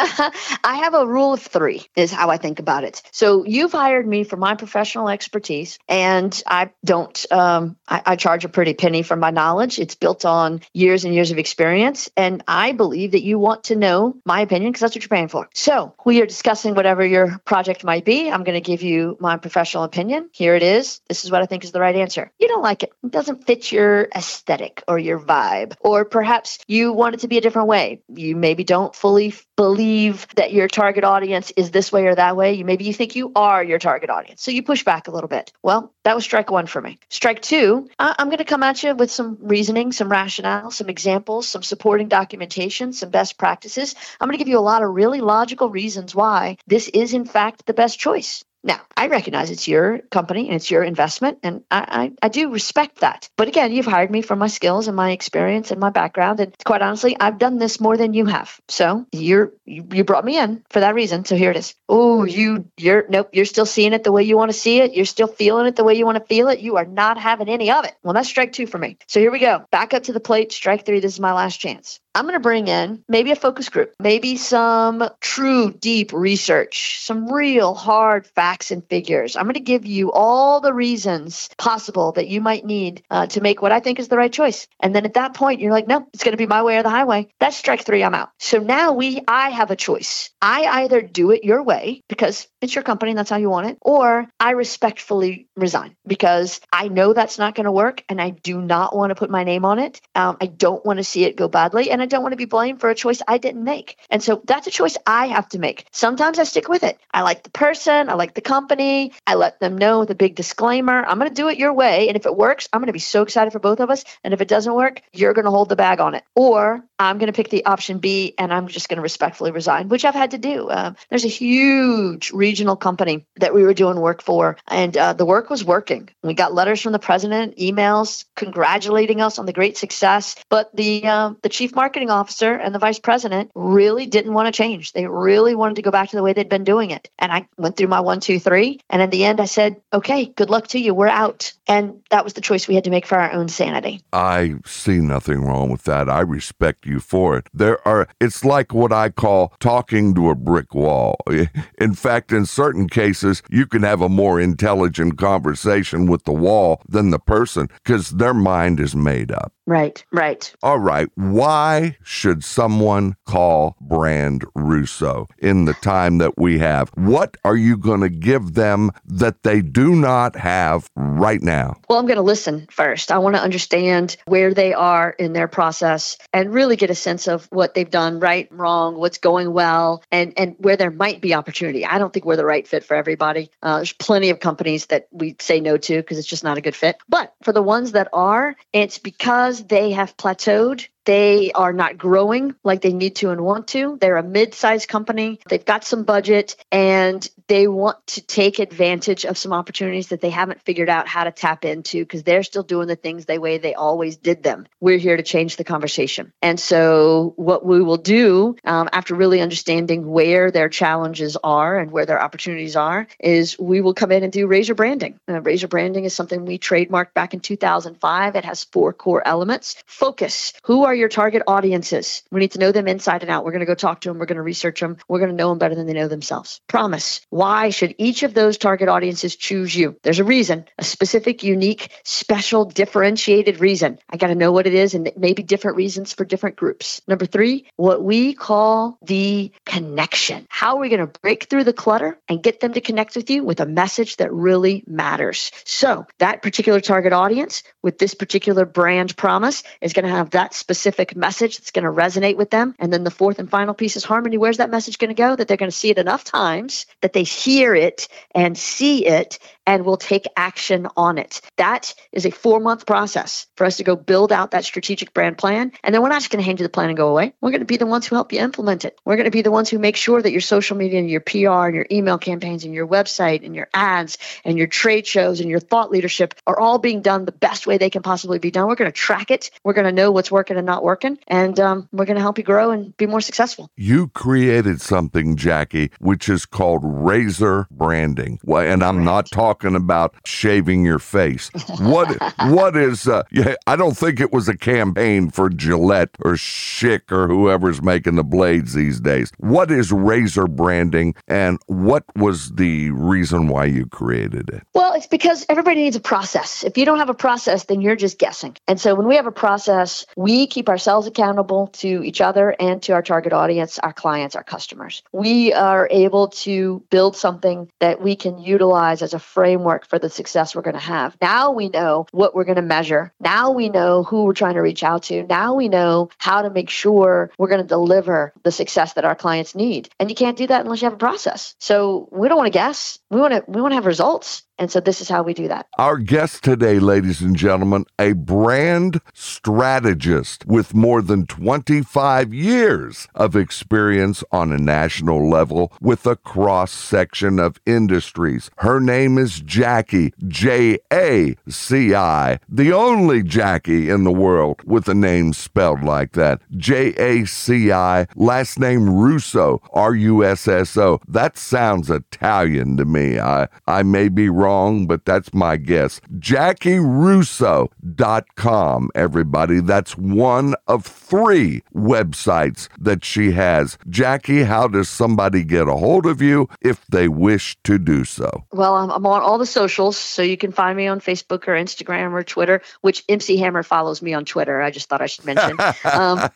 I have a rule of three, is how I think about it. So you've hired me for my professional expertise, and I don't, um, I, I charge a pretty penny for my knowledge. It's built on years and years of experience. And I believe that you want to know my opinion because that's what you're paying for. So we are discussing whatever your project might be. I'm going to give you my professional opinion. Here it is. This is what I think is the right answer. You don't like it. It doesn't fit your aesthetic or your vibe. Or perhaps you want it to be a different way. You maybe don't fully believe that your target audience is this way or that way. You maybe you think you are your target audience. So you push back a little bit. Well, that was strike one for me. Strike two, I'm going to come at you with some reasoning, some rationale, some examples, some supporting documentation, some best practices. I'm going to give you a lot of really logical reasons why this is, in fact, the best choice. Now, I recognize it's your company and it's your investment, and I, I, I, do respect that. But again, you've hired me for my skills and my experience and my background, and quite honestly, I've done this more than you have. So you're you, you brought me in for that reason. So here it is. Oh, you you're nope, you're still seeing it the way you want to see it. You're still feeling it the way you want to feel it. You are not having any of it. Well, that's strike two for me. So here we go. Back up to the plate. Strike three. This is my last chance. I'm going to bring in maybe a focus group, maybe some true deep research, some real hard facts and figures. I'm going to give you all the reasons possible that you might need uh, to make what I think is the right choice. And then at that point, you're like, no, it's going to be my way or the highway. That's strike three. I'm out. So now we, I have a choice. I either do it your way because it's your company and that's how you want it, or I respectfully resign because I know that's not going to work and I do not want to put my name on it. Um, I don't want to see it go badly. And I don't want to be blamed for a choice I didn't make. And so that's a choice I have to make. Sometimes I stick with it. I like the person, I like the company. I let them know with a big disclaimer I'm going to do it your way. And if it works, I'm going to be so excited for both of us. And if it doesn't work, you're going to hold the bag on it. Or I'm going to pick the option B and I'm just going to respectfully resign, which I've had to do. Um, there's a huge regional company that we were doing work for, and uh, the work was working. We got letters from the president, emails congratulating us on the great success, but the uh, the chief marketing officer and the vice president really didn't want to change. They really wanted to go back to the way they'd been doing it. And I went through my one, two, three, and in the end, I said, "Okay, good luck to you. We're out." And that was the choice we had to make for our own sanity. I see nothing wrong with that. I respect you for it. There are, it's like what I call talking to a brick wall. In fact, in certain cases, you can have a more intelligent conversation with the wall than the person because their mind is made up. Right, right. All right. Why should someone call Brand Russo in the time that we have? What are you going to give them that they do not have right now? Well, I'm going to listen first. I want to understand where they are in their process and really get a sense of what they've done right, wrong, what's going well, and, and where there might be opportunity. I don't think we're the right fit for everybody. Uh, there's plenty of companies that we say no to because it's just not a good fit. But for the ones that are, it's because they have plateaued they are not growing like they need to and want to. They're a mid sized company. They've got some budget and they want to take advantage of some opportunities that they haven't figured out how to tap into because they're still doing the things the way they always did them. We're here to change the conversation. And so, what we will do um, after really understanding where their challenges are and where their opportunities are is we will come in and do razor branding. Uh, razor branding is something we trademarked back in 2005. It has four core elements focus. Who are your target audiences? We need to know them inside and out. We're going to go talk to them. We're going to research them. We're going to know them better than they know themselves. Promise. Why should each of those target audiences choose you? There's a reason, a specific, unique, special, differentiated reason. I got to know what it is and maybe different reasons for different groups. Number three, what we call the connection. How are we going to break through the clutter and get them to connect with you with a message that really matters? So, that particular target audience with this particular brand promise is going to have that specific message that's going to resonate with them. And then the fourth and final piece is harmony. Where's that message going to go? That they're going to see it enough times that they hear it and see it and will take action on it. That is a four month process for us to go build out that strategic brand plan. And then we're not just going to hand you the plan and go away. We're going to be the ones who help you implement it. We're going to be the ones who make sure that your social media and your PR and your email campaigns and your website and your ads and your trade shows and your thought leadership are all being done the best way they can possibly be done. We're going to track it. We're going to know what's working and not working. And um, we're going to help you grow and be more successful. You created something, Jaci, which is called razor branding. Well, and I'm not talking about shaving your face. What what is uh yeah, I don't think it was a campaign for Gillette or Schick or whoever's making the blades these days. What is razor branding and what was the reason why you created it? Well, it's because everybody needs a process. If you don't have a process, then you're just guessing. And so when we have a process, we keep ourselves accountable to each other and to our target audience, our clients, our customers. We are able to build something that we can utilize as a framework for the success we're going to have. Now we know what we're going to measure. Now we know who we're trying to reach out to. Now we know how to make sure we're going to deliver the success that our clients need. And you can't do that unless you have a process. So we don't want to guess. We want to we want to have results. And so this is how we do that. Our guest today, ladies and gentlemen, a brand strategist with more than 25 years of experience on a national level with a cross section of industries. Her name is Jaci, J A C I, the only Jaci in the world with a name spelled like that. J A C I, last name Russo, R U S S O. That sounds Italian to me. I, I may be wrong, but that's my guess. JaciRusso.com, everybody. That's one of three websites that she has. Jaci, how does somebody get a hold of you if they wish to do so? Well, I'm, I'm on all the socials, so you can find me on Facebook or Instagram or Twitter, which MC Hammer follows me on Twitter. I just thought I should mention. um,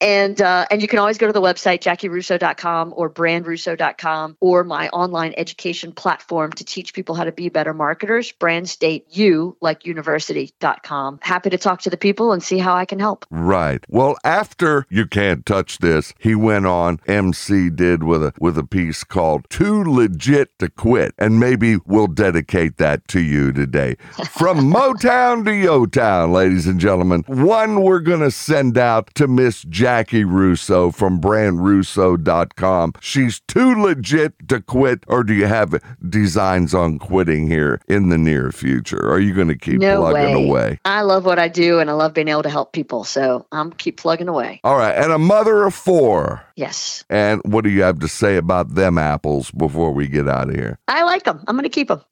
And uh, and you can always go to the website jacirusso.com or brandrusso.com or my online education platform to teach people how to be better marketers. Brand State U like university.com. Happy to talk to the people and see how I can help. Right. Well, after you can't touch this, he went on. MC did with a with a piece called "Too Legit to Quit," and maybe we'll dedicate that to you today. From Motown to Yo Town, ladies and gentlemen. One we're gonna send out to Miss Jaci Russo from BrandRusso.com. She's too legit to quit, or do you have designs on quitting here in the near future? Are you going to keep No plugging way. away? I love what I do and I love being able to help people. So I'm keep plugging away. All right, and a mother of four. Yes. And what do you have to say about them apples before we get out of here? I like them. I'm going to keep them.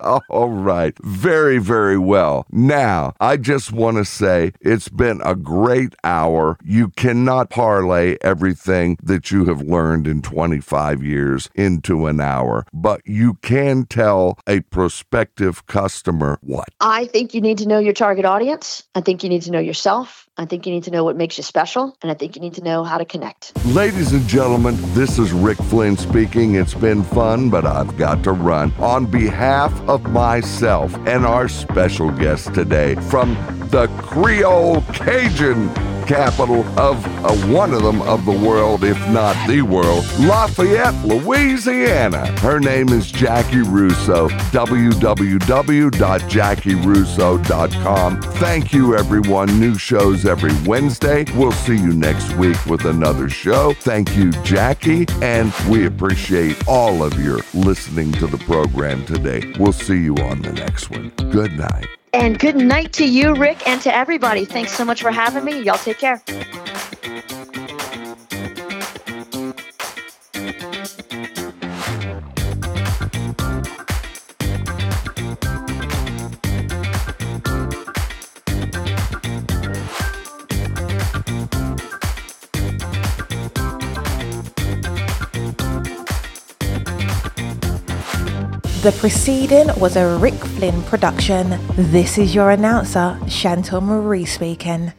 All right. Very, very well. Now, I just want to say it's been a great hour. You cannot parlay everything that you have learned in 25 years into an hour, but you can tell a prospective customer what? I think you need to know your target audience. I think you need to know yourself. I think you need to know what makes you special. And I think you need to know how to connect. Ladies and gentlemen, this is Rick Flynn speaking. It's been fun, but I've got to run. On behalf of myself and our special guest today from the Creole Cajun capital of uh, one of them of the world, if not the world, Lafayette, Louisiana. Her name is Jaci Russo. www.jacirusso.com. Thank you, everyone. New shows every Wednesday. We'll see you next week with another show. Thank you, Jaci, and we appreciate all of your listening to the program today. We'll see you on the next one. Good night. And good night to you, Rick, and to everybody. Thanks so much for having me. Y'all take care. The preceding was a Rick Flynn production. This is your announcer, Chantal Marie speaking.